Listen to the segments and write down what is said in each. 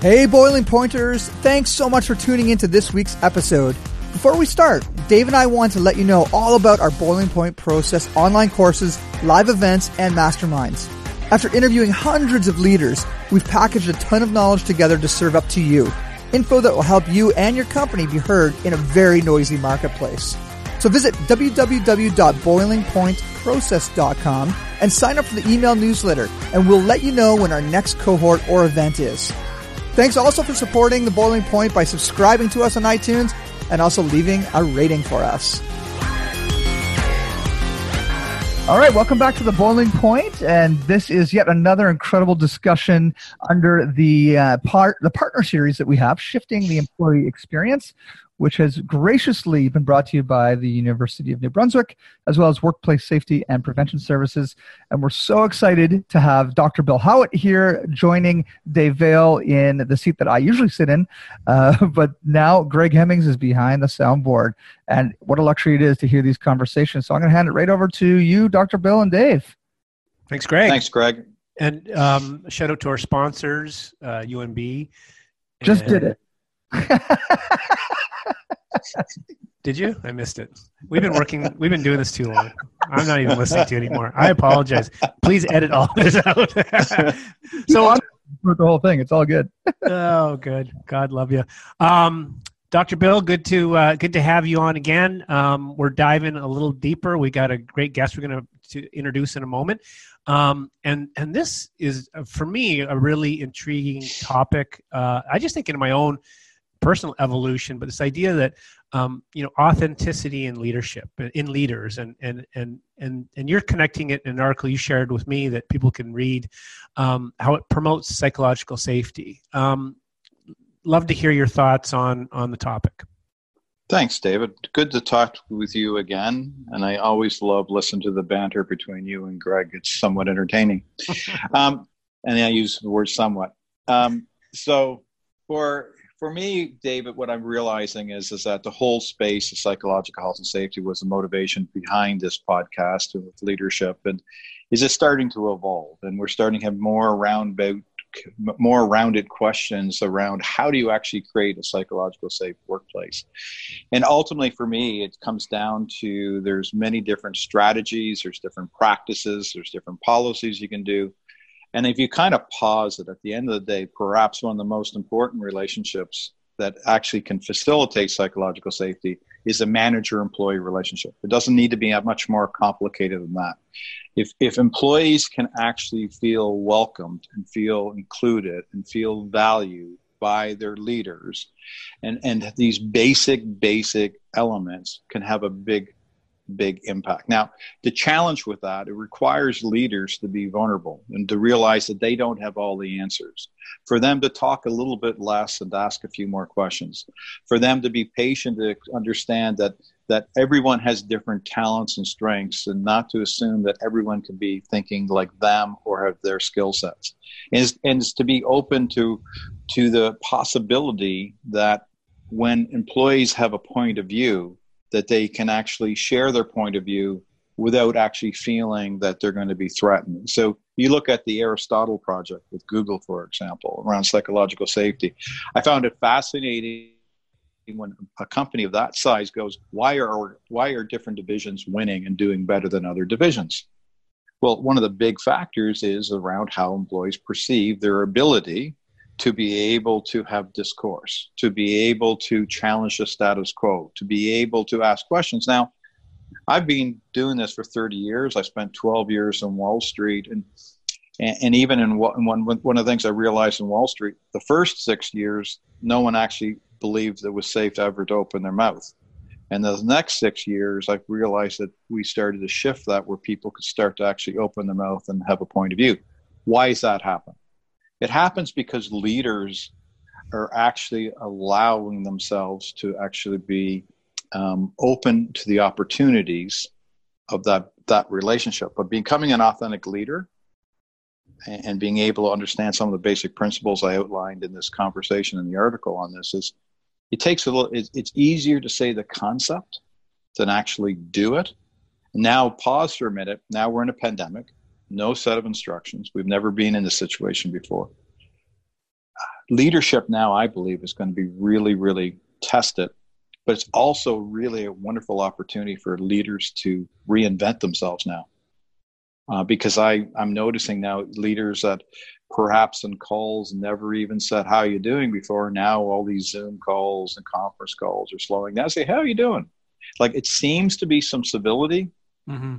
Hey, Boiling Pointers! Thanks so much for tuning into this week's episode. Before we start, Dave and I want to let you know all about our Boiling Point process online courses, live events, and masterminds. After interviewing hundreds of leaders, we've packaged a ton of knowledge together to serve up to you. Info that will help you and your company be heard in a very noisy marketplace. So visit www.boilingpointprocess.com and sign up for the email newsletter, and we'll let you know when our next cohort or event is. Thanks also for supporting The Boiling Point by subscribing to us on iTunes and also leaving a rating for us. All right, welcome back to The Boiling Point, and this is yet another incredible discussion under the uh, part the partner series that we have, shifting the employee experience which has graciously been brought to you by the University of New Brunswick, as well as Workplace Safety and Prevention Services. And we're so excited to have Dr. Bill Howatt here joining Dave Veale in the seat that I usually sit in. Uh, but now Greg Hemmings is behind the soundboard. And what a luxury it is to hear these conversations. So I'm going to hand it right over to you, Dr. Bill and Dave. Thanks, Greg. Thanks, Greg. And um, shout out to our sponsors, uh, UNB. Just did it. Did you? I missed it. We've been working. We've been doing this too long. I'm not even listening to you anymore. I apologize. Please edit all this out. so for the whole thing, it's all good. oh, good. God love you, um, Dr. Bill. Good to uh, good to have you on again. Um, we're diving a little deeper. We got a great guest. We're going to introduce in a moment. Um, and and this is uh, for me a really intriguing topic. Uh, I just think in my own personal evolution, but this idea that um, you know authenticity in leadership in leaders and and and and and you're connecting it in an article you shared with me that people can read um, how it promotes psychological safety. Um, love to hear your thoughts on on the topic. Thanks, David. Good to talk with you again. And I always love listening to the banter between you and Greg. It's somewhat entertaining. um, and I use the word somewhat. Um, so for for me, David, what I'm realizing is is that the whole space of psychological health and safety was the motivation behind this podcast with leadership, and is it starting to evolve, and we're starting to have more roundabout, more rounded questions around how do you actually create a psychological safe workplace, and ultimately for me, it comes down to there's many different strategies, there's different practices, there's different policies you can do and if you kind of pause it at the end of the day, perhaps one of the most important relationships that actually can facilitate psychological safety is a manager employee relationship. It doesn't need to be much more complicated than that. If, if employees can actually feel welcomed and feel included and feel valued by their leaders, and, and these basic, basic elements can have a big big impact. Now, the challenge with that, it requires leaders to be vulnerable and to realize that they don't have all the answers. For them to talk a little bit less and ask a few more questions. For them to be patient to understand that that everyone has different talents and strengths and not to assume that everyone can be thinking like them or have their skill sets. And, and to be open to to the possibility that when employees have a point of view that they can actually share their point of view without actually feeling that they're going to be threatened. So you look at the Aristotle project with Google, for example, around psychological safety. I found it fascinating when a company of that size goes, why are why are different divisions winning and doing better than other divisions? Well, one of the big factors is around how employees perceive their ability to be able to have discourse, to be able to challenge the status quo, to be able to ask questions. Now, I've been doing this for 30 years. I spent 12 years in Wall Street, and and, even in one one of the things I realized in Wall Street, the first six years, no one actually believed it was safe ever to open their mouth. And the next six years, I've realized that we started to shift that where people could start to actually open their mouth and have a point of view. Why is that happen? It happens because leaders are actually allowing themselves to actually be um, open to the opportunities of that that relationship. But becoming an authentic leader and, and being able to understand some of the basic principles I outlined in this conversation in the article on this is it takes a little. It's, it's easier to say the concept than actually do it. Now pause for a minute. Now we're in a pandemic. No set of instructions. We've never been in this situation before leadership now, I believe, is going to be really, really tested. But it's also really a wonderful opportunity for leaders to reinvent themselves now. Uh, because I, I'm noticing now leaders that perhaps in calls never even said how you doing before. Now all these Zoom calls and conference calls are slowing down. I say, how are you doing? Like it seems to be some civility, mm-hmm.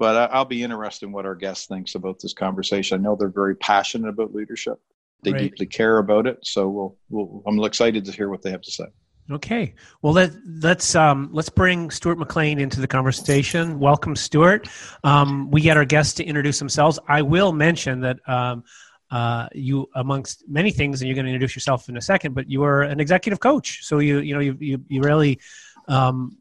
But I'll be interested in what our guest thinks about this conversation. I know they're very passionate about leadership. They right. deeply care about it. So we'll, we'll, I'm excited to hear what they have to say. Okay. Well, let, let's um, let's bring Stuart MacLean into the conversation. Welcome, Stuart. Um, we get our guests to introduce themselves. I will mention that um, uh, you, amongst many things, and you're going to introduce yourself in a second, but you are an executive coach. So you you know you you, you really um,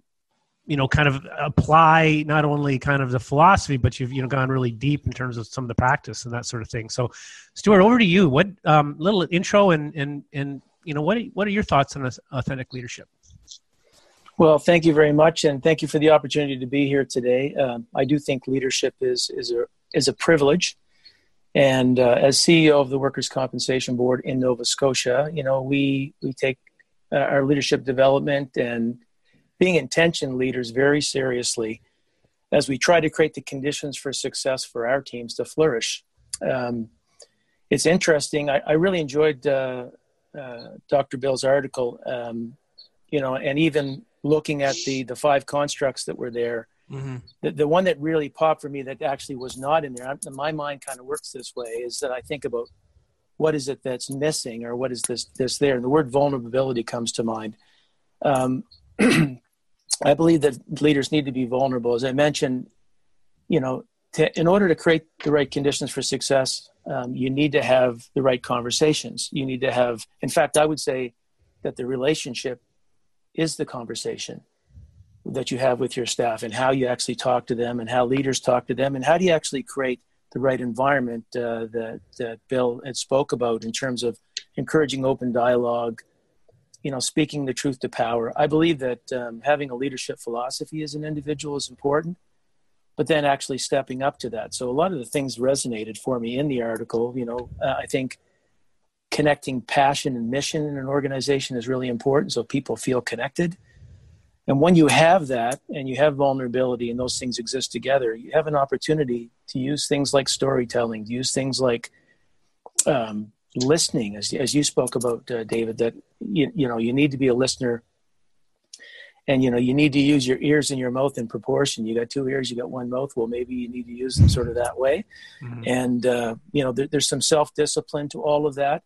you know kind of apply not only kind of the philosophy but you've you know gone really deep in terms of some of the practice and that sort of thing. So stuart over to you. What um, little intro and and and you know what are, what are your thoughts on authentic leadership? Well thank you very much and thank you for the opportunity to be here today. Um, i do think leadership is is a is a privilege. And uh, as ceo of the workers compensation board in nova scotia you know we we take uh, our leadership development and being intention leaders very seriously as we try to create the conditions for success for our teams to flourish. Um, it's interesting. I, I really enjoyed uh, uh, Dr. Bill's article, um, you know, and even looking at the the five constructs that were there. Mm-hmm. The, the one that really popped for me that actually was not in there, my mind kind of works this way, is that I think about what is it that's missing or what is this this there. And the word vulnerability comes to mind. Um, I believe that leaders need to be vulnerable. As I mentioned, you know, to, in order to create the right conditions for success, um, you need to have the right conversations. You need to have, in fact, I would say that the relationship is the conversation that you have with your staff and how you actually talk to them and how leaders talk to them and how do you actually create the right environment uh, that, that Bill had spoke about in terms of encouraging open dialogue, you know, speaking the truth to power. I believe that um, having a leadership philosophy as an individual is important, but then actually stepping up to that. So a lot of the things resonated for me in the article. You know, uh, I think connecting passion and mission in an organization is really important, so people feel connected. And when you have that, and you have vulnerability, and those things exist together, you have an opportunity to use things like storytelling, to use things like um, listening, as, as you spoke about, uh, David, that you, you know you need to be a listener, and you know you need to use your ears and your mouth in proportion. You got two ears, you got one mouth. Well, maybe you need to use them sort of that way, mm-hmm. and uh, you know there, there's some self discipline to all of that.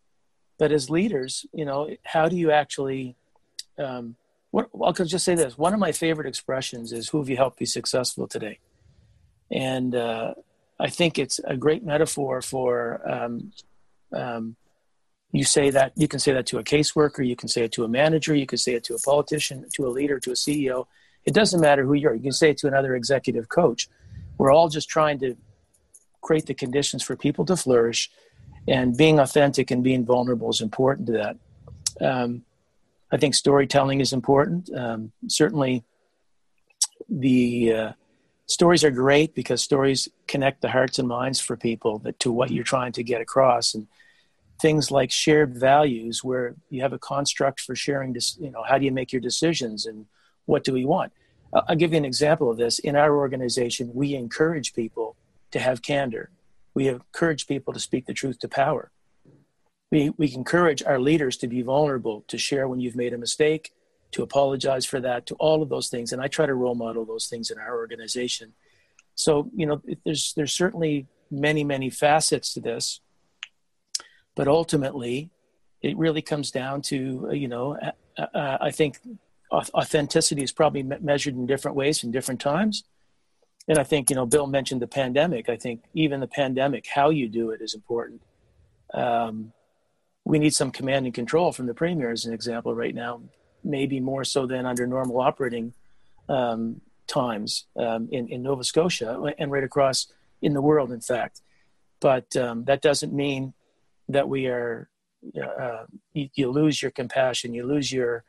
But as leaders, you know, how do you actually um, what, I'll just say this. One of my favorite expressions is, "Who have you helped be successful today?" And uh, I think it's a great metaphor for um, um, you say that you can say that to a caseworker, you can say it to a manager, you can say it to a politician, to a leader, to a CEO. It doesn't matter who you are. You can say it to another executive coach. We're all just trying to create the conditions for people to flourish, and being authentic and being vulnerable is important to that. Um, I think storytelling is important. Um, certainly, the uh, stories are great because stories connect the hearts and minds for people that, to what you're trying to get across and things like shared values where you have a construct for sharing this you know how do you make your decisions and what do we want? I'll give you an example of this. In our organization we encourage people to have candor. We encourage people to speak the truth to power. We, we encourage our leaders to be vulnerable to share when you've made a mistake to apologize for that, to all of those things. And I try to role model those things in our organization. So, you know, there's, there's certainly many, many facets to this, but ultimately it really comes down to, you know, uh, uh, I think authenticity is probably measured in different ways in different times. And I think, you know, Bill mentioned the pandemic. I think even the pandemic, how you do it is important. um, we need some command and control from the premier, as an example, right now, maybe more so than under normal operating um, times um, in, in Nova Scotia and right across in the world, in fact. But um, that doesn't mean that we are, uh, you, you, lose your compassion, you lose your,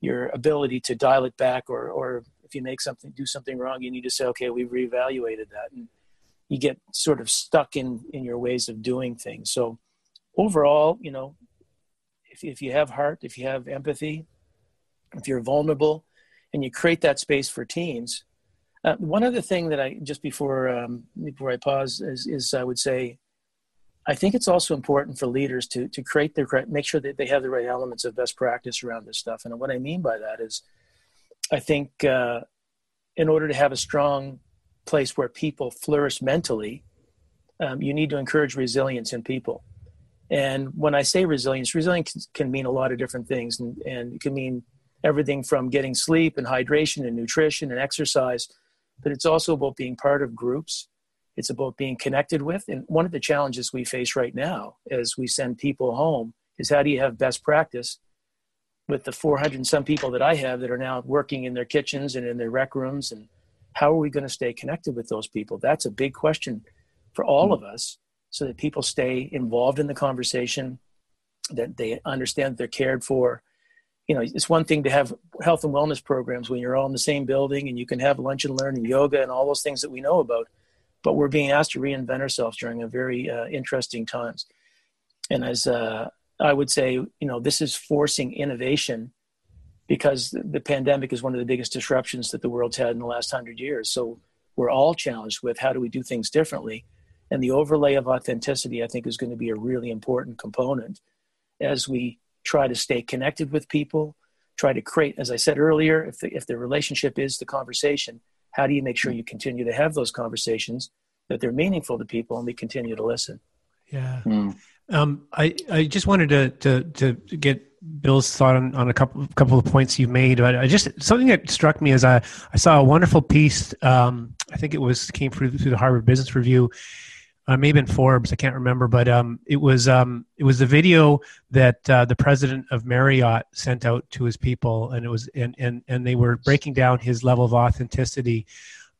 your ability to dial it back, or, or if you make something, do something wrong, you need to say, okay, we've reevaluated that. And you get sort of stuck in, in your ways of doing things. So overall, you know, if, if you have heart, if you have empathy, if you're vulnerable, and you create that space for teams. Uh, one other thing that I just before um, before I pause is, is I would say, I think it's also important for leaders to to create their make sure that they have the right elements of best practice around this stuff. And what I mean by that is, I think uh, in order to have a strong place where people flourish mentally, um, you need to encourage resilience in people. And when I say resilience, resilience can mean a lot of different things, and, and it can mean everything from getting sleep and hydration and nutrition and exercise, but it's also about being part of groups. It's about being connected with. And one of the challenges we face right now as we send people home is how do you have best practice with the 400 and some people that I have that are now working in their kitchens and in their rec rooms? And how are we going to stay connected with those people? That's a big question for all of us so that people stay involved in the conversation, that they understand they're cared for, you know, it's one thing to have health and wellness programs when you're all in the same building and you can have lunch and learn and yoga and all those things that we know about. But we're being asked to reinvent ourselves during a very uh, interesting times. And as uh, I would say, you know, this is forcing innovation because the pandemic is one of the biggest disruptions that the world's had in the last hundred years. So we're all challenged with how do we do things differently. And the overlay of authenticity, I think, is going to be a really important component as we try to stay connected with people, try to create, as I said earlier, if the, if the relationship is the conversation, how do you make sure you continue to have those conversations that they're meaningful to people and they continue to listen? Yeah. Mm. Um, I, I just wanted to, to, to get Bill's thought on, on a couple couple of points you've made. But I just something that struck me as I, I saw a wonderful piece. Um, I think it was came through through the Harvard Business Review, uh, maybe in Forbes, I can't remember, but um, it was um, it was the video that uh, the president of Marriott sent out to his people, and it was and and and they were breaking down his level of authenticity.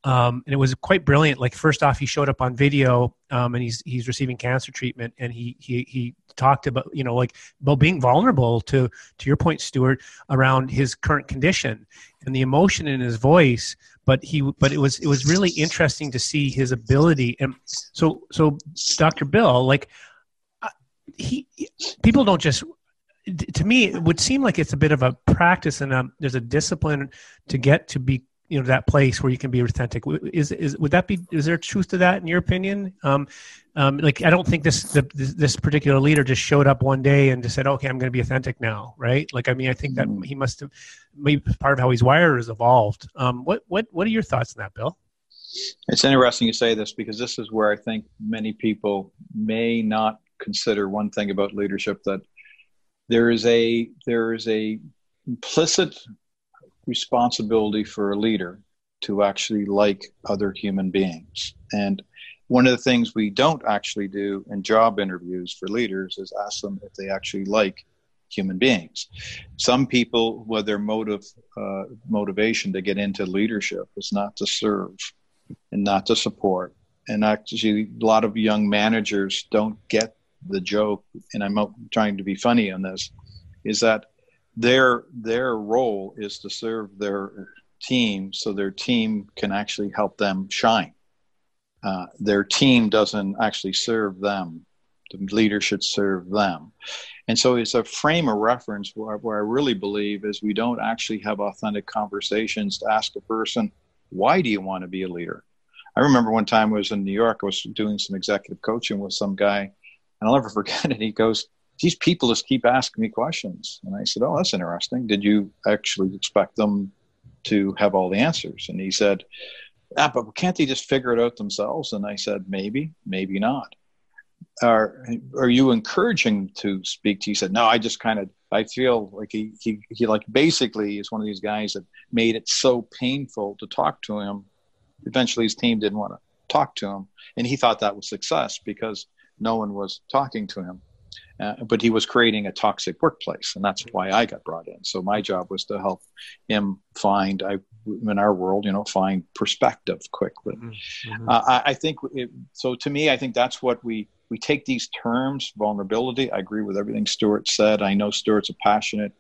Um, and it was quite brilliant. Like first off, he showed up on video, um, and he's he's receiving cancer treatment, and he he he talked about you know like about being vulnerable to to your point, Stuart, around his current condition and the emotion in his voice but he but it was it was really interesting to see his ability. And so so dr bill like uh, he people don't just to me it would seem like it's a bit of a practice and um, there's a discipline to get to be you know that place where you can be authentic. Is is would that be is there truth to that in your opinion? Um, um, like i don't think this the, this particular leader just showed up one day and just said okay i'm going to be authentic now right? Like i mean i think that mm. he must have maybe part of how he's wired has evolved. Um, what what what are your thoughts on that bill? It's interesting you say this because this is where i think many people may not consider one thing about leadership that there is a there is a implicit responsibility for a leader to actually like other human beings. And one of the things we don't actually do in job interviews for leaders is ask them if they actually like human beings. Some people, with their motive uh, motivation to get into leadership is not to serve and not to support. And actually, a lot of young managers don't get the joke. And I'm trying to be funny on this. Is that their their role is to serve their team so their team can actually help them shine. Uh, their team doesn't actually serve them. The leader should serve them. And so it's a frame of reference where, where I really believe is we don't actually have authentic conversations to ask a person, why do you want to be a leader? I remember one time I was in New York, I was doing some executive coaching with some guy, and I'll never forget it. He goes, these people just keep asking me questions. And I said, Oh, that's interesting. Did you actually expect them to have all the answers? And he said, ah, but can't they just figure it out themselves? And I said, Maybe, maybe not. Are are you encouraging to speak to? He said, No, I just kind of I feel like he, he he like basically is one of these guys that made it so painful to talk to him. Eventually his team didn't want to talk to him. And he thought that was success because no one was talking to him uh, but he was creating a toxic workplace, and that's why I got brought in. So my job was to help him find, I, in our world, you know, find perspective quickly. Mm-hmm. Uh, I, I, think it, so. To me, I think that's what we we take these terms, vulnerability. I agree with everything Stuart said. I know Stuart's a passionate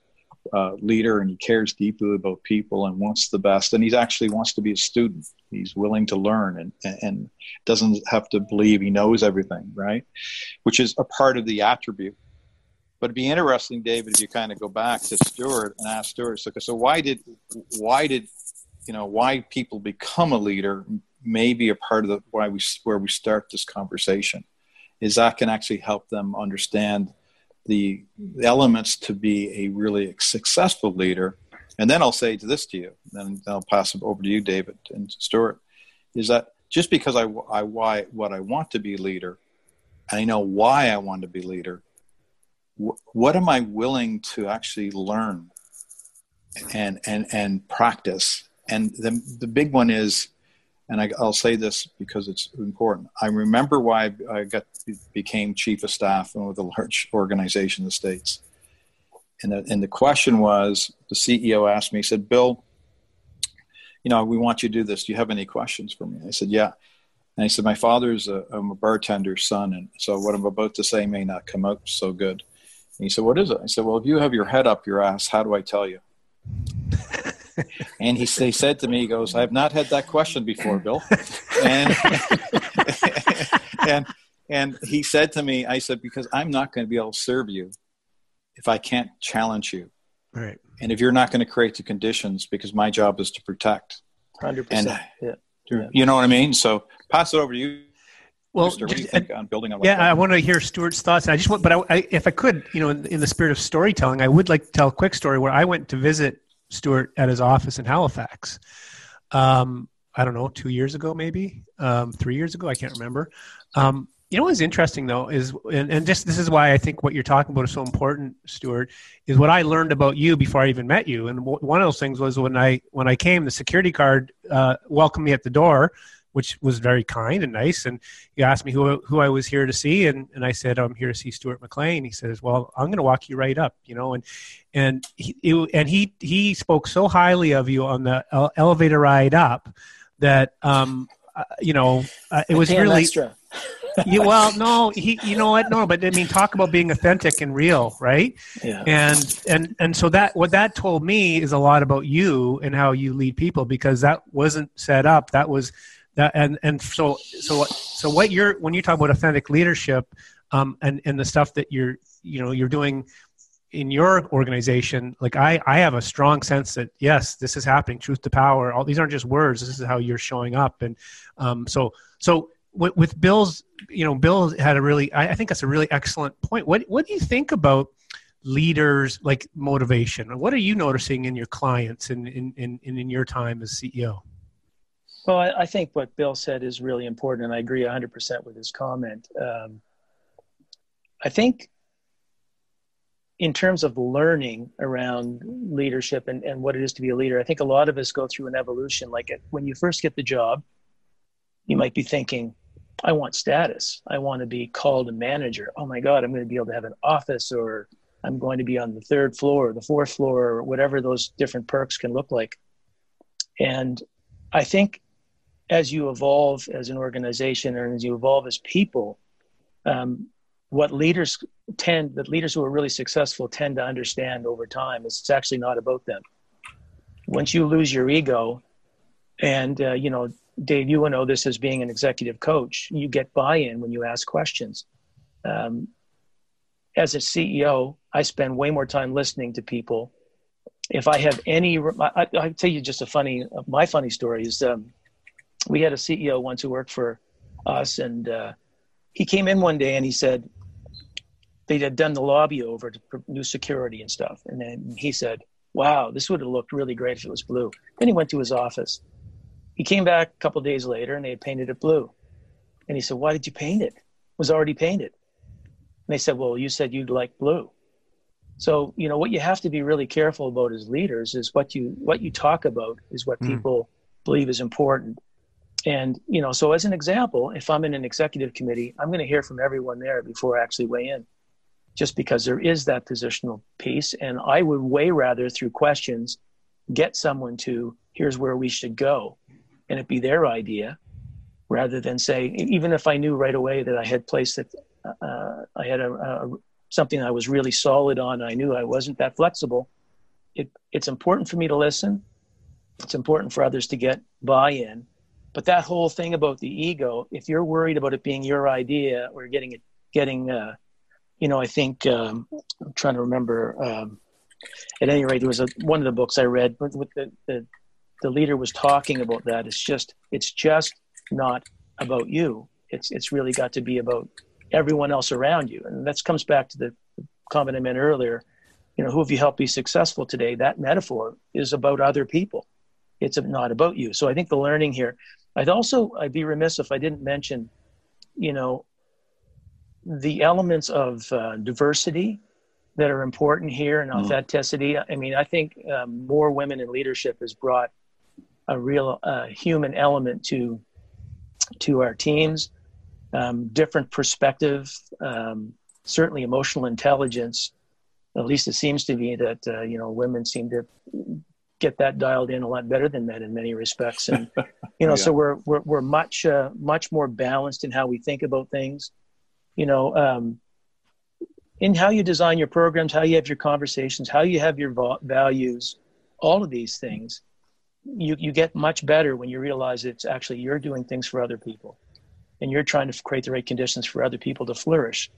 uh, leader and he cares deeply about people and wants the best. And he actually wants to be a student. He's willing to learn and, and doesn't have to believe he knows everything, right? Which is a part of the attribute. But it'd be interesting, David, if you kind of go back to Stuart and ask Stuart, so, so why did, why did, you know, why people become a leader may be a part of the, why we, where we start this conversation is that can actually help them understand the elements to be a really successful leader. And then I'll say to this to you, and I'll pass it over to you, David and Stuart, is that just because I, I why what I want to be leader, and I know why I want to be leader, wh- what am I willing to actually learn and and and practice? And the the big one is and I, will say this because it's important. I remember why I got became chief of staff with a large organization in the states, and the, and the question was the CEO asked me. He said, "Bill, you know, we want you to do this. Do you have any questions for me?" I said, "Yeah." And he said, "My father's a, I'm a bartender's son, and so what I'm about to say may not come out so good." And he said, "What is it?" I said, "Well, if you have your head up your ass, how do I tell you?" And he, he said to me, he goes, I have not had that question before, Bill. And, and, and he said to me, I said, because I'm not going to be able to serve you if I can't challenge you. Right. And if you're not going to create the conditions, because my job is to protect. 100%. And, yeah. You know what I mean? So pass it over to you. Well, Mr. what do you think uh, on building on? Yeah, I want to hear Stuart's thoughts. I just want, but I, I, if I could, you know, in, in, the spirit of storytelling, I would like to tell a quick story where I went to visit Stuart at his office in Halifax. Um, I don't know, two years ago, maybe um, three years ago. I can't remember. Um, you know what's interesting though is, and, and just this is why I think what you're talking about is so important, Stuart, is what I learned about you before I even met you. And w- one of those things was when I when I came, the security guard uh, welcomed me at the door which was very kind and nice. And he asked me who, who I was here to see. And, and I said, I'm here to see Stuart MacLean. He says, well, I'm going to walk you right up, you know, and, and he, it, and he, he spoke so highly of you on the elevator ride up that, um, uh, you know, uh, it was really, extra. you, well, no, he, you know what? No, but I mean, talk about being authentic and real, right? Yeah. And and and so that what that told me is a lot about you and how you lead people because that wasn't set up. That was that and and so so so what you're when you talk about authentic leadership um, and and the stuff that you're you know you're doing in your organization like i i have a strong sense that yes this is happening truth to power all these aren't just words this is how you're showing up and um, so so with, with bill's you know bill had a really I, I think that's a really excellent point. What what do you think about leaders like motivation? What are you noticing in your clients and in, in, in, in your time as ceo well, I, I, think what Bill said is really important, and I agree 100% with his comment. Um, I think, in terms of learning around leadership and, and what it is to be a leader, I think a lot of us go through an evolution. Like when you first get the job, you might be thinking, I want status. I want to be called a manager. Oh my God, I'm going to be able to have an office, or I'm going to be on the third floor, or the fourth floor, or whatever those different perks can look like. And I think as you evolve as an organization and as you evolve as people, um, what leaders tend, that leaders who are really successful tend to understand over time is it's actually not about them. Once you lose your ego, and uh, you know, Dave, you will know this as being an executive coach, you get buy-in when you ask questions. Um, as a CEO, I spend way more time listening to people. If I have any, I, I tell you just a funny, my funny story is um, we had a CEO once who worked for us, and uh, he came in one day and he said they had done the lobby over to new security and stuff, and then he said, "Wow, this would have looked really great if it was blue." Then he went to his office. He came back a couple days later, and they had painted it blue. And he said, "Why did you paint it? It was already painted." And they said, "Well, you said you'd like blue." So you know what you have to be really careful about as leaders is what you what you talk about is what mm. people believe is important and, you know, so as an example, if I'm in an executive committee, I'm going to hear from everyone there before I actually weigh in. just because there is that positional piece. And I would way rather, through questions, get someone to here's where we should go, and it be their idea, rather than say even if I knew right away that I had placed that uh, I had a, a, something I was really solid on, I knew I wasn't that flexible. It, it's important for me to listen. It's important for others to get buy-in. But that whole thing about the ego, if you're worried about it being your idea or getting it, getting, uh, you know, I think um, I'm trying to remember. Um, at any rate, it was a, one of the books I read with, with the, the the leader was talking about that. It's just it's just not about you. It's it's really got to be about everyone else around you, and that comes back to the comment I made earlier. You know, who have you helped be successful today? That metaphor is about other people. It's not about you. So I think the learning here. I'd also I'd be remiss if I didn't mention, you know, the elements of uh, diversity that are important here and mm. authenticity. I mean, I think um, more women in leadership has brought a real uh, human element to to our teams, um, different perspective, um, certainly emotional intelligence. At least it seems to be that uh, you know women seem to get that dialed in a lot better than men in many respects, and you know yeah. so we're we're we're much uh, much more balanced in how we think about things. You know, um, in how you design your programs, how you have your conversations, how you have your values, all of these things you, you get much better when you realize it's actually you're doing things for other people and you're trying to create the right conditions for other people to flourish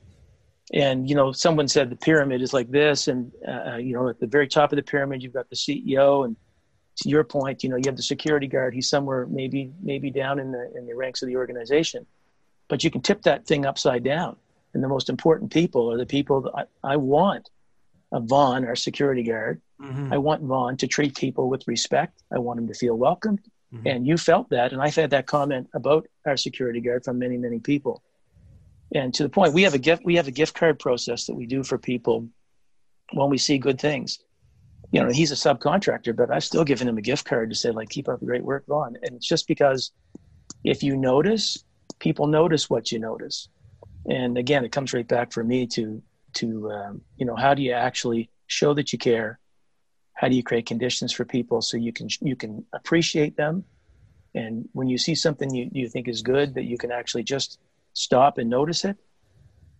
and you know someone said the pyramid is like this and uh, uh you know at the very top of the pyramid you've got the ceo and to your point you know you have the security guard he's somewhere maybe maybe down in the in the ranks of the organization but you can tip that thing upside down and the most important people are the people that I, I want a Vaughn, our security guard, Mm-hmm. I want Vaughn to treat people with respect. I want him to feel welcomed. Mm-hmm. And you felt that. And I've had that comment about our security guard from many, many people. And to the point, we have a gift, we have a gift card process that we do for people when we see good things. You know, he's a subcontractor, but I've still given him a gift card to say, like, keep up the great work, Vaughn. And it's just because if you notice, people notice what you notice. And again, it comes right back for me to, to, um, you know, how do you actually show that you care? how do you create conditions for people so you can you can appreciate them and when you see something you, you think is good that you can actually just stop and notice it.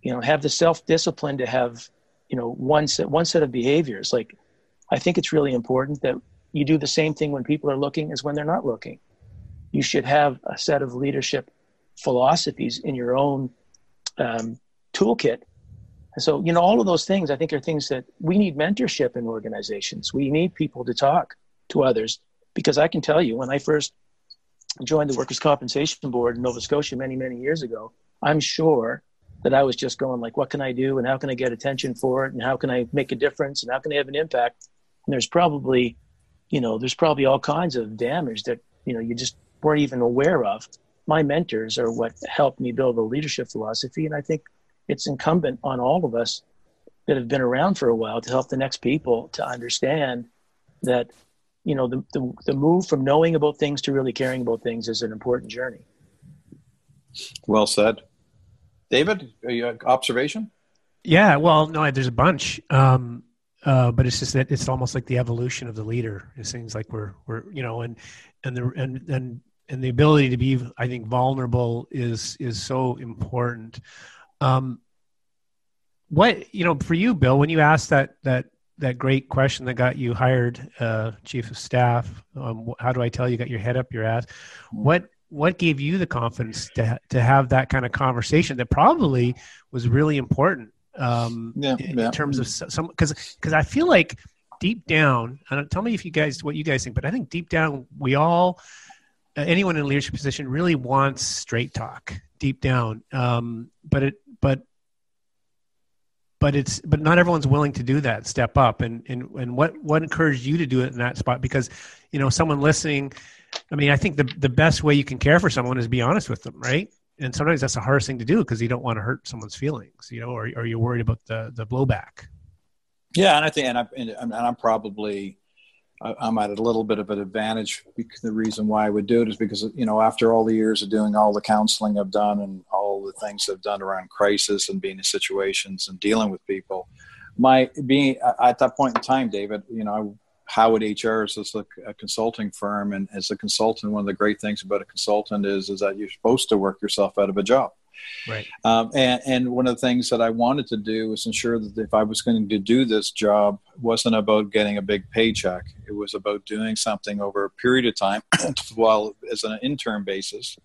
You know have the self-discipline to have you know one set one set of behaviors. Like i think it's really important that you do the same thing when people are looking as when they're not looking. You should have a set of leadership philosophies in your own um, toolkit. And so, you know, all of those things I think are things that we need mentorship in organizations. We need people to talk to others. Because I can tell you when I first joined the Workers' Compensation Board in Nova Scotia many, many years ago, I'm sure that I was just going like, what can I do and how can I get attention for it and how can I make a difference and how can I have an impact? And there's probably, you know, there's probably all kinds of damage that, you know, you just weren't even aware of. My mentors are what helped me build a leadership philosophy. And I think it's incumbent on all of us that have been around for a while to help the next people to understand that you know the, the, the move from knowing about things to really caring about things is an important journey well said. David observation? Yeah well no there's a bunch um, uh, but it's just that it's almost like the evolution of the leader. It seems like we're we're you know and and the and and and the ability to be i think vulnerable is is so important. Um, what you know for you, Bill, when you asked that that that great question that got you hired, uh, chief of staff, um, how do I tell you got your head up your ass? What what gave you the confidence to to have that kind of conversation that probably was really important um, yeah, in, yeah. in terms of some because because I feel like deep down, and tell me if you guys what you guys think, but I think deep down we all uh, anyone in a leadership position really wants straight talk deep down, um, but it but but it's but not everyone's willing to do that step up. And and and what what encouraged you to do it in that spot? Because you know someone listening i mean i think the the best way you can care for someone is be honest with them right and sometimes that's the hardest thing to do because you don't want to hurt someone's feelings you know or, or you're worried about the the blowback yeah and i think and i'm and i'm probably I'm at a little bit of an advantage. The reason why I would do it is because you know after all the years of doing all the counseling I've done and all the things I've done around crisis and being in situations and dealing with people, my being at that point in time, David, you know, Howatt HR is a, a consulting firm, and as a consultant, one of the great things about a consultant is is that you're supposed to work yourself out of a job. Right. Um, and, and one of the things that I wanted to do was ensure that if I was going to do this job, wasn't about getting a big paycheck. It was about doing something over a period of time, while as an intern basis.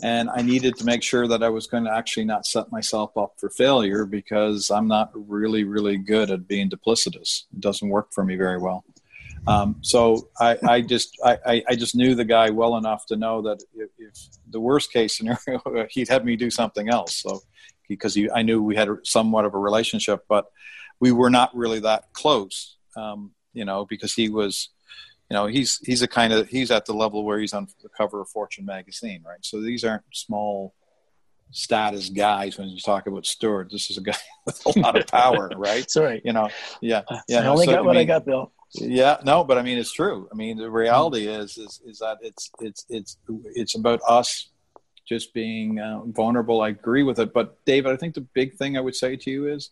And I needed to make sure that I was going to actually not set myself up for failure because I'm not really, really good at being duplicitous. It doesn't work for me very well. Um, so I, I just I, I, just knew the guy well enough to know that if, if, the worst case scenario, he'd have me do something else. So because he, I knew we had somewhat of a relationship, but we were not really that close. Um, you know, because he was, you know, he's he's a kind of he's at the level where he's on the cover of Fortune magazine, right? So these aren't small status guys when you talk about Stuart. This is a guy with a lot of power, right? Sorry, you know, yeah, yeah. I only so, got what I, mean, I got, Bill. Yeah, no, but I mean, it's true. I mean, the reality is, is, is that it's, it's, it's, it's about us just being uh, vulnerable. I agree with it. But David, I think the big thing I would say to you is,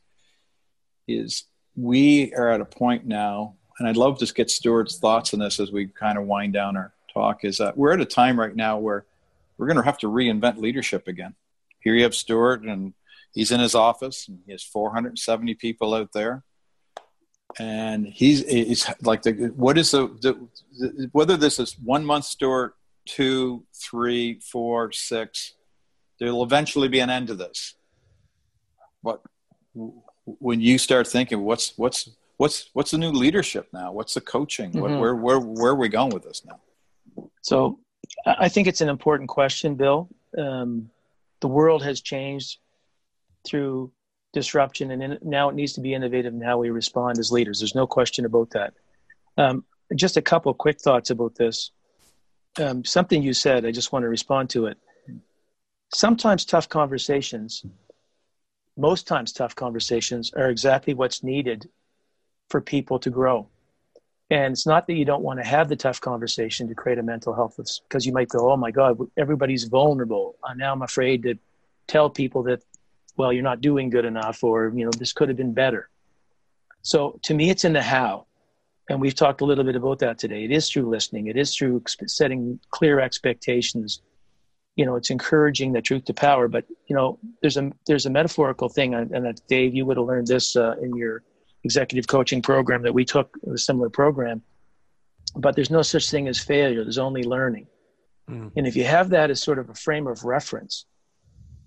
is we are at a point now, and I'd love to get Stuart's thoughts on this as we kind of wind down our talk. Is that we're at a time right now where we're going to have to reinvent leadership again. Here you have Stuart, and he's in his office, and he has 470 people out there and he's it's like the what is the, the, the, whether this is one month Stuart, two, three, four, six, there will eventually be an end to this. But when you start thinking, what's what's what's what's the new leadership now? What's the coaching? Mm-hmm. What, where where where are we going with this now? So, I think it's an important question, Bill. Um, the world has changed through disruption, and in, now it needs to be innovative in how we respond as leaders. There's no question about that. Um, just a couple quick thoughts about this. Um, something you said, I just want to respond to it. Sometimes tough conversations, most times tough conversations, are exactly what's needed for people to grow. And it's not that you don't want to have the tough conversation to create a mental health because you might go, oh my God, everybody's vulnerable. Now I'm afraid to tell people that well you're not doing good enough or you know this could have been better. So to me it's in the how. And we've talked a little bit about that today. It is through listening. It is through setting clear expectations. You know it's encouraging the truth to power. But you know there's a there's a metaphorical thing and dave you would have learned this uh, in your executive coaching program that we took a similar program but there's no such thing as failure there's only learning mm. and if you have that as sort of a frame of reference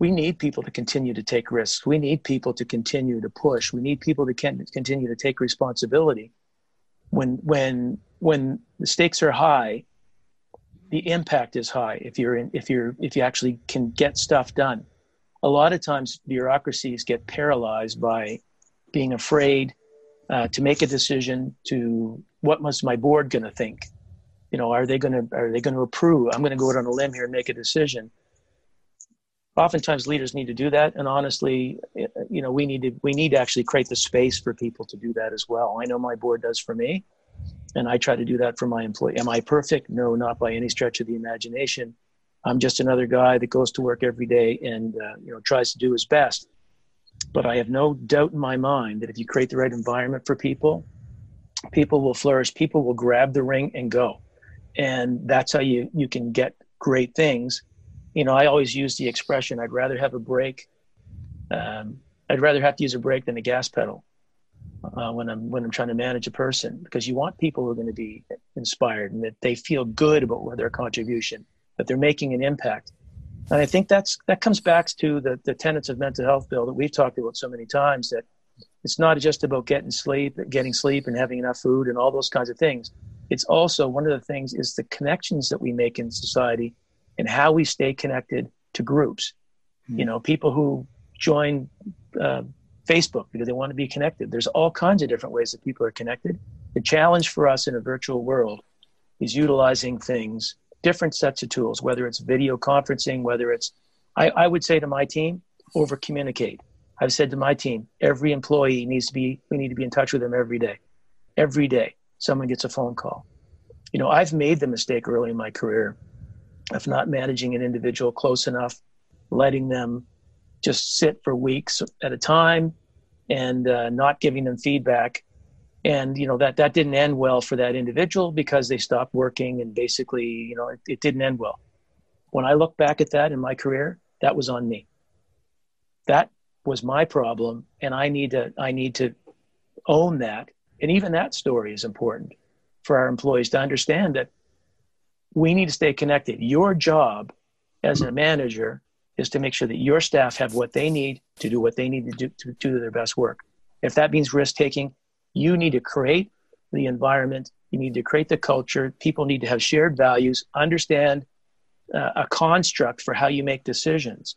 we need people to continue to take risks. We need people to continue to push. We need people to can, continue to take responsibility. When when when the stakes are high, the impact is high. If you're in, if you're if you actually can get stuff done, a lot of times bureaucracies get paralyzed by being afraid uh, to make a decision. To what must my board going to think? You know, are they going to are they going to approve? I'm going to go out on a limb here and make a decision oftentimes leaders need to do that and honestly you know we need to we need to actually create the space for people to do that as well i know my board does for me and i try to do that for my employee am i perfect no not by any stretch of the imagination i'm just another guy that goes to work every day and uh, you know tries to do his best but i have no doubt in my mind that if you create the right environment for people people will flourish people will grab the ring and go and that's how you you can get great things you know, I always use the expression, I'd rather have a brake." Um, I'd rather have to use a brake than a gas pedal uh, when I'm when I'm trying to manage a person because you want people who are going to be inspired and that they feel good about their contribution, that they're making an impact. And I think that's that comes back to the the tenets of mental health bill that we've talked about so many times that it's not just about getting sleep, getting sleep and having enough food and all those kinds of things. It's also one of the things is the connections that we make in society and how we stay connected to groups. Mm-hmm. You know, people who join uh, Facebook because they want to be connected. There's all kinds of different ways that people are connected. The challenge for us in a virtual world is utilizing things, different sets of tools, whether it's video conferencing, whether it's, I, I would say to my team, over communicate. I've said to my team, every employee needs to be, we need to be in touch with them every day, every day someone gets a phone call. You know, I've made the mistake early in my career of not managing an individual close enough, letting them just sit for weeks at a time and uh, not giving them feedback and you know that that didn't end well for that individual because they stopped working and basically you know it, it didn't end well. When i look back at that in my career that was on me. That was my problem and i need to i need to own that. And even that story is important for our employees to understand that we need to stay connected. Your job as a manager is to make sure that your staff have what they need to do what they need to do to do their best work. If that means risk taking you need to create the environment. You need to create the culture. People need to have shared values understand uh, a construct for how you make decisions.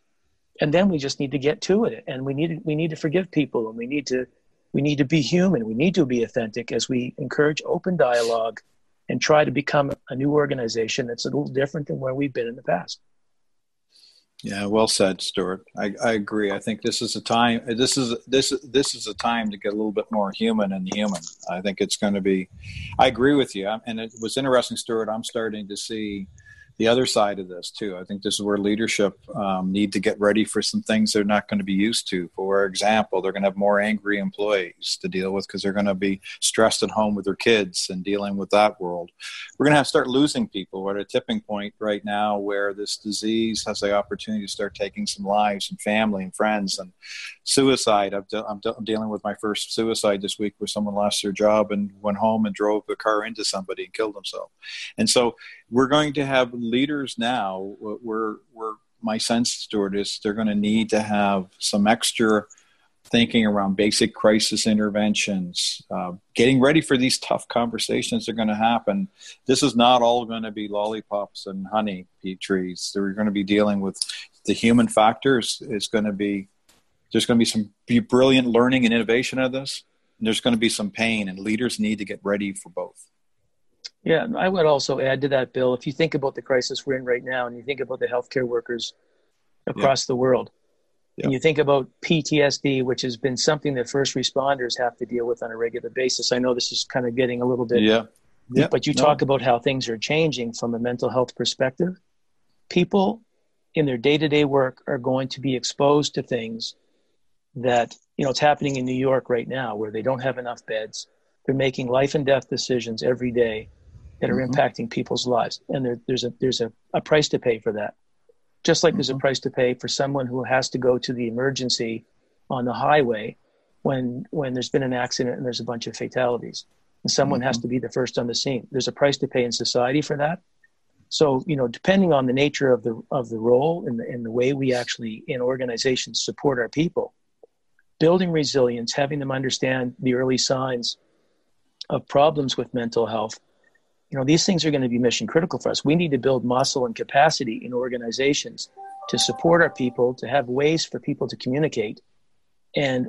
And then we just need to get to it. And we need we need to forgive people and we need to we need to be human. We need to be authentic as we encourage open dialogue and try to become a new organization that's a little different than where we've been in the past yeah, well said, Stuart. I, I agree. I think this is a time. This is this this is a time to get a little bit more human and human. I think it's going to be. I agree with you, and it was interesting, Stuart. I'm starting to see the other side of this too. I think this is where leadership um, need to get ready for some things they're not going to be used to. For example, they're going to have more angry employees to deal with because they're going to be stressed at home with their kids and dealing with that world. We're going to have to start losing people. We're at a tipping point right now where this disease has the opportunity to start taking some lives and family and friends and suicide. I'm, de- I'm, de- dealing with my first suicide this week where someone lost their job and went home and drove the car into somebody and killed himself. And so we're going to have leaders now. We're, we're my sense, Stuart, is they're going to need to have some extra thinking around basic crisis interventions, uh, getting ready for these tough conversations that are going to happen. This is not all going to be lollipops and honey trees. We're going to be dealing with the human factors. It's going to be there's going to be some brilliant learning and innovation out of this. And there's going to be some pain, and leaders need to get ready for both. Yeah, I would also add to that, Bill. If you think about the crisis we're in right now, and you think about the healthcare workers across yeah. the world, yeah. and you think about PTSD, which has been something that first responders have to deal with on a regular basis. I know this is kind of getting a little bit, yeah, yeah. But you no. talk about how things are changing from a mental health perspective. People in their day-to-day work are going to be exposed to things that you know it's happening in New York right now, where they don't have enough beds. They're making life and death decisions every day that are mm-hmm. impacting people's lives and there, there's a there's a, a price to pay for that just like mm-hmm. there's a mm-hmm. price to pay for someone who has to go to the emergency on the highway when when there's been an accident and there's a bunch of fatalities and someone mm-hmm. has to be the first on the scene there's a price to pay in society for that so you know depending on the nature of the of the role and the, and the way we actually in organizations support our people building resilience having them understand the early signs of problems with mental health. You know these things are going to be mission critical for us. We need to build muscle and capacity in organizations to support our people to have ways for people to communicate. And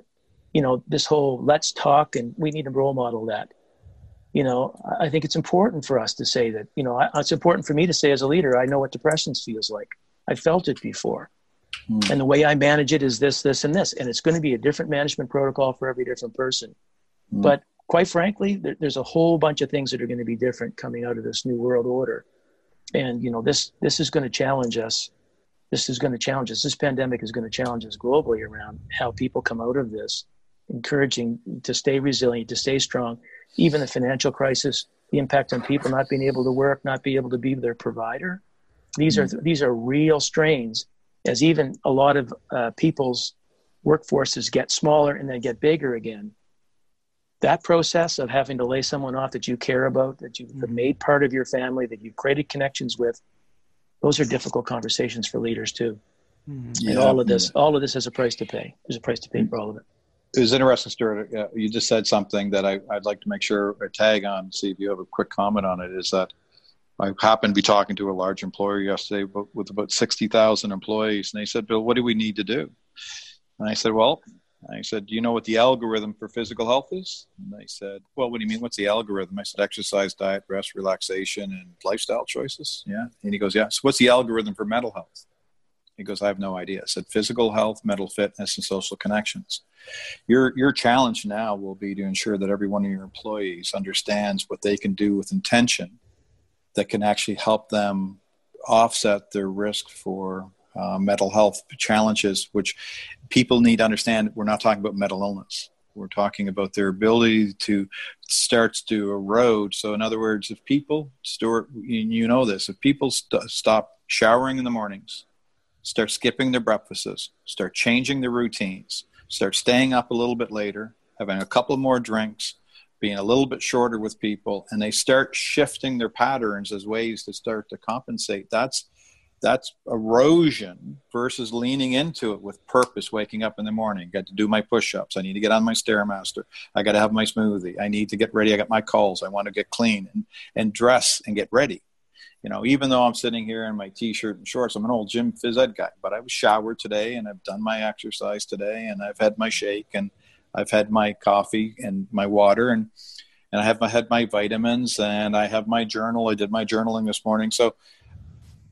you know this whole let's talk and we need to role model that. You know i think it's important for us to say that you know it's important for me to say as a leader i know what depression feels like. I felt it before mm. and the way i manage it is this this and this and it's going to be a different management protocol for every different person mm. but quite frankly, there, there's a whole bunch of things that are going to be different coming out of this new world order. And, you know, this, this is going to challenge us. This is going to challenge us. This pandemic is going to challenge us globally around how people come out of this, encouraging to stay resilient, to stay strong. Even the financial crisis, the impact on people not being able to work, not being able to be their provider. These mm-hmm. are these are real strains. As even a lot of uh, people's workforces get smaller and then get bigger again, that process of having to lay someone off that you care about, that you've mm-hmm. made part of your family, that you've created connections with, those are difficult conversations for leaders too. Mm-hmm. Yeah. And all of this, all of this has a price to pay. There's a price to pay for all of it. It was interesting, Stuart. Uh, you just said something that I, would like to make sure I tag on, see if you have a quick comment on it. Is that I happened to be talking to a large employer yesterday with about 60,000 employees, and they said, Bill, what do we need to do? And I said, well, I said, Do you know what the algorithm for physical health is? And they said, Well, what do you mean? What's the algorithm? I said, Exercise, diet, rest, relaxation, and lifestyle choices. Yeah. And he goes, Yeah. So what's the algorithm for mental health? He goes, I have no idea. I said, physical health, mental fitness, and social connections. Your, your challenge now will be to ensure that every one of your employees understands what they can do with intention that can actually help them offset their risk for uh, mental health challenges, which people need to understand. We're not talking about mental illness. We're talking about their ability to starts to erode. So, in other words, if people, Stuart, you know this, if people st- stop showering in the mornings, start skipping their breakfasts, start changing their routines, start staying up a little bit later, having a couple more drinks, being a little bit shorter with people, and they start shifting their patterns as ways to start to compensate. That's that's erosion versus leaning into it with purpose waking up in the morning. Got to do my push-ups. I need to get on my stairmaster. I got to have my smoothie. I need to get ready. I got my calls. I want to get clean and, and dress and get ready. You know even though i'm sitting here in my t-shirt and shorts i'm an old gym phys ed guy but i was showered today and i've done my exercise today and i've had my shake and i've had my coffee and my water and and i have my, had my vitamins and i have my journal i did my journaling this morning so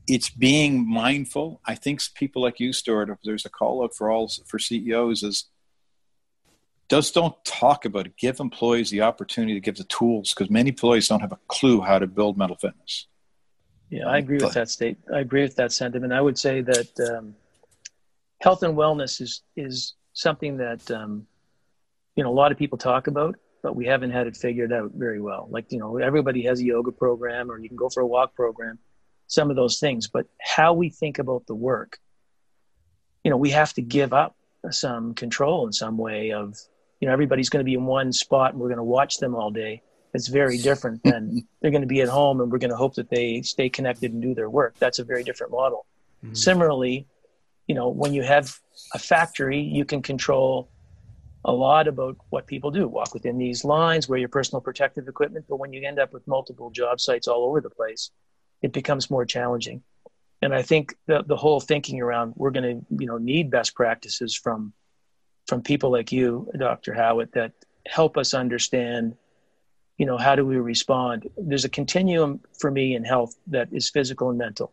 it's being mindful. I think people like you, Stuart, if there's a call out for all for CEOs is just don't talk about it. Give employees the opportunity to give the tools because many employees don't have a clue how to build mental fitness. Yeah, I agree with that state. I agree with that sentiment. I would say that um, health and wellness is is something that um, you know a lot of people talk about, but we haven't had it figured out very well. Like you know, everybody has a yoga program, or you can go for a walk program some of those things. But how we think about the work, you know, we have to give up some control in some way of, you know, everybody's going to be in one spot and we're going to watch them all day. It's very different than they're going to be at home and we're going to hope that they stay connected and do their work. That's a very different model. Mm-hmm. Similarly, you know, when you have a factory, you can control a lot about what people do walk within these lines wear your personal protective equipment but when you end up with multiple job sites all over the place it becomes more challenging. And I think the the whole thinking around we're going to you know need best practices from from people like you, Dr. Howatt, that help us understand you know how do we respond there's a continuum for me in health that is physical and mental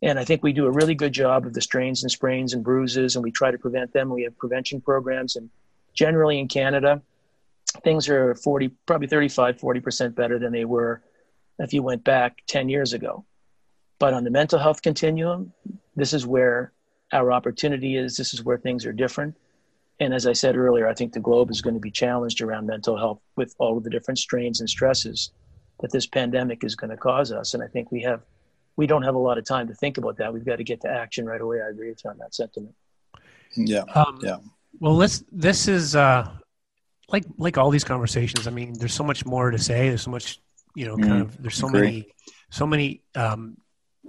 and i think we do a really good job of the strains and sprains and bruises and we try to prevent them we have prevention programs and generally in canada things are 40 probably 35 40% better than they were if you went back 10 years ago. But on the mental health continuum, this is where our opportunity is. This is where things are different. And as I said earlier, I think the globe is going to be challenged around mental health with all of the different strains and stresses that this pandemic is going to cause us. And I think we have, we don't have a lot of time to think about that. We've got to get to action right away. I agree with you on that sentiment. Yeah. Um, yeah. Well, this this is uh, like like all these conversations. I mean, there's so much more to say. There's so much you know, kind mm, of there's so agree. many so many um,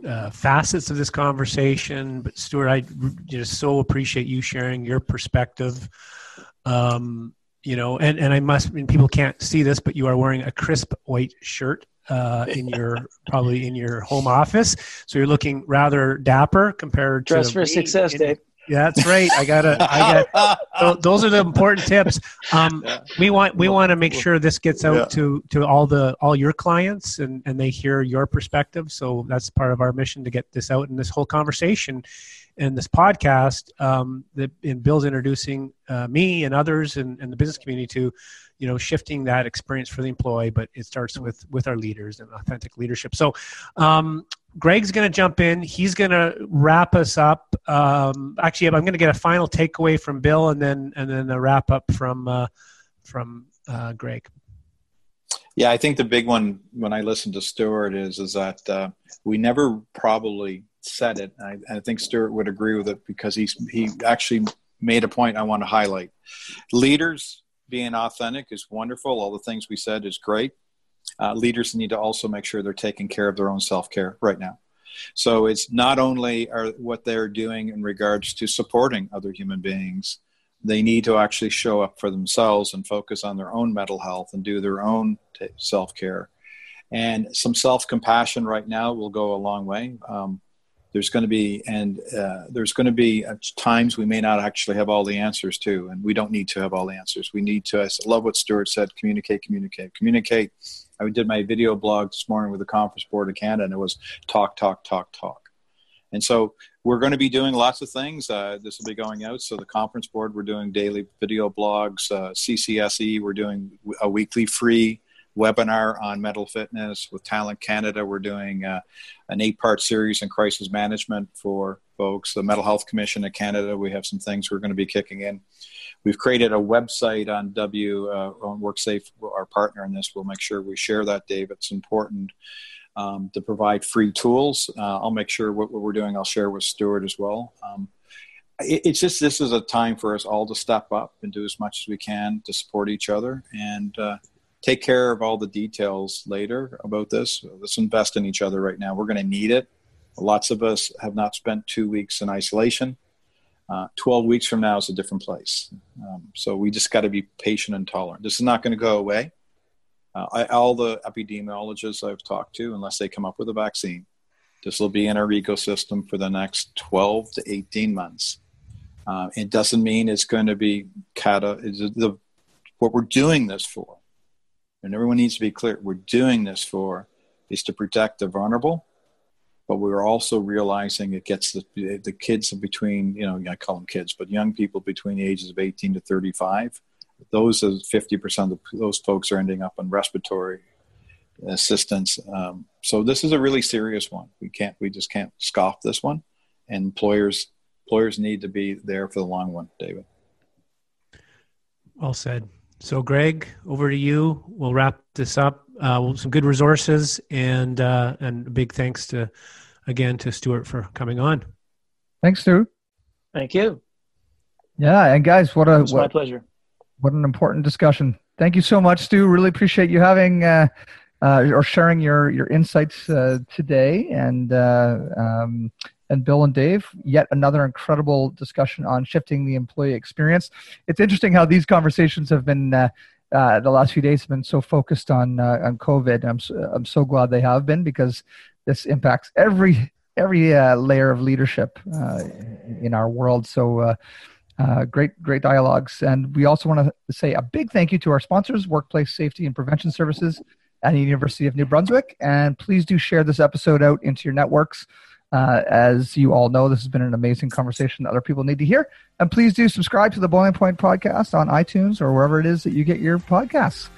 uh, facets of this conversation. But Stuart, I just so appreciate you sharing your perspective. Um, you know, and, and I must, I mean, people can't see this, but you are wearing a crisp white shirt uh, in your probably in your home office, so you're looking rather dapper compared to dress for success, Dave. Yeah, that's right. I gotta. I got. those are the important tips. Um, yeah. We want we want to make sure this gets out yeah. to to all the all your clients and and they hear your perspective. So that's part of our mission to get this out in this whole conversation in this podcast. Um, that in Bill's introducing uh, me and others and, and the business community to you know shifting that experience for the employee but it starts with with our leaders and authentic leadership so um, Greg's going to jump in. He's going to wrap us up. Um, actually, I'm going to get a final takeaway from Bill, and then and then a wrap up from uh, from uh, Greg. Yeah, I think the big one when I listen to Stuart is is that uh, we never probably said it. I, I think Stuart would agree with it because he's he actually made a point I want to highlight. Leaders being authentic is wonderful. All the things we said is great uh, leaders need to also make sure they're taking care of their own self care right now. So it's not only are what they're doing in regards to supporting other human beings, they need to actually show up for themselves and focus on their own mental health and do their own t- self care. And some self compassion right now will go a long way. Um, there's going to be and uh, there's going to be uh, times we may not actually have all the answers to and we don't need to have all the answers we need to i love what stuart said communicate communicate communicate I did my video blog this morning with the Conference Board of Canada, and it was talk, talk, talk, talk. And so we're going to be doing lots of things. Uh, this will be going out. So the conference board, we're doing daily video blogs. Uh, CCSE, we're doing a weekly free webinar on mental fitness. With Talent Canada, we're doing uh, an eight-part series in crisis management for folks. The Mental Health Commission of Canada, we have some things we're going to be kicking in. We've created a website on W uh, on WorkSafe, our partner in this. We'll make sure we share that, Dave. It's important um, to provide free tools. Uh, I'll make sure what, what, we're doing, I'll share with Stuart as well. Um, it, it's just this is a time for us all to step up and do as much as we can to support each other and uh, take care of all the details later about this. Let's invest in each other right now. We're going to need it. Lots of us have not spent two weeks in isolation. Uh, 12 weeks from now is a different place. Um, so we just got to be patient and tolerant. This is not going to go away. Uh, I, all the epidemiologists I've talked to, unless they come up with a vaccine, this will be in our ecosystem for the next 12 to 18 months. Uh, it doesn't mean it's going to be cata. The, what we're doing this for, and everyone needs to be clear, we're doing this for is to protect the vulnerable, but we're also realizing it gets the, the kids between, you know, I call them kids, but young people between the ages of 18 to 35 those are 50% of those folks are ending up on respiratory assistance. Um, so this is a really serious one. We can't, we just can't scoff this one. And employers, employers need to be there for the long one, David. Well said. So, Greg, over to you. We'll wrap this up. Uh, some good resources, and uh, and big thanks to again to Stuart for coming on. Thanks, Stu. Thank you. Yeah, and guys, what a what, my pleasure. What an important discussion. Thank you so much, Stu. Really appreciate you having uh, uh, or sharing your your insights uh, today, and uh, um, and Bill and Dave. Yet another incredible discussion on shifting the employee experience. It's interesting how these conversations have been. Uh, uh, the last few days have been so focused on on COVID. I'm so, I'm so glad they have been because this impacts every every layer of leadership in our world. So uh, great, great dialogues. And we also want to say a big thank you to our sponsors, Workplace Safety and Prevention Services at the University of New Brunswick. And please do share this episode out into your networks. Uh, as you all know, this has been an amazing conversation that other people need to hear. And please do subscribe to the Boiling Point podcast on iTunes or wherever it is that you get your podcasts.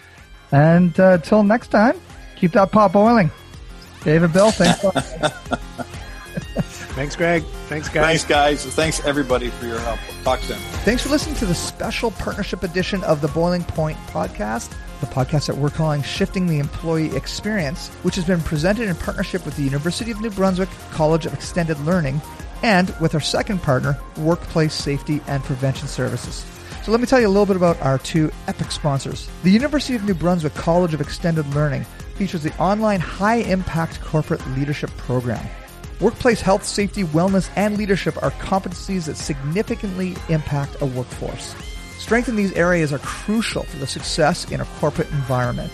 And uh, until next time, keep that pot boiling. David Bill, thanks. Thanks, Greg. Thanks, guys. Thanks, guys. Thanks, everybody, for your help. Talk soon. Thanks for listening to the special partnership edition of the Boiling Point podcast, the podcast that we're calling Shifting the Employee Experience, which has been presented in partnership with the University of New Brunswick College of Extended Learning and with our second partner, Workplace Safety and Prevention Services. So let me tell you a little bit about our two epic sponsors. The University of New Brunswick College of Extended Learning features the online high impact corporate leadership program. Workplace health, safety, wellness, and leadership are competencies that significantly impact a workforce. Strength in these areas are crucial for the success in a corporate environment.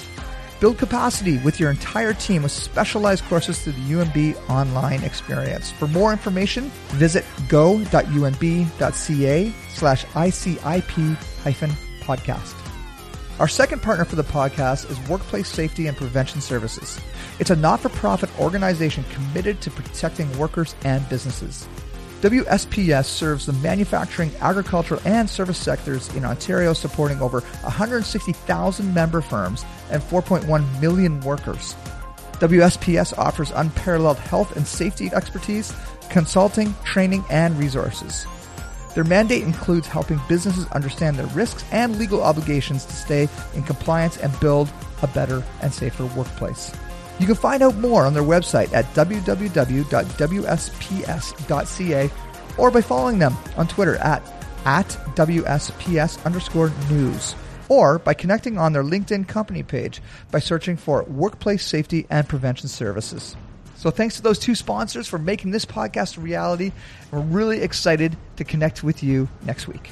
Build capacity with your entire team with specialized courses through the UNB online experience. For more information, visit go.unb.ca slash ICIP hyphen podcast. Our second partner for the podcast is Workplace Safety and Prevention Services. It's a not for profit organization committed to protecting workers and businesses. WSPS serves the manufacturing, agricultural, and service sectors in Ontario, supporting over 160,000 member firms and 4.1 million workers. WSPS offers unparalleled health and safety expertise, consulting, training, and resources. Their mandate includes helping businesses understand their risks and legal obligations to stay in compliance and build a better and safer workplace. You can find out more on their website at www.wsps.ca or by following them on Twitter at, at WSPS underscore news or by connecting on their LinkedIn company page by searching for Workplace Safety and Prevention Services. So thanks to those two sponsors for making this podcast a reality. We're really excited to connect with you next week.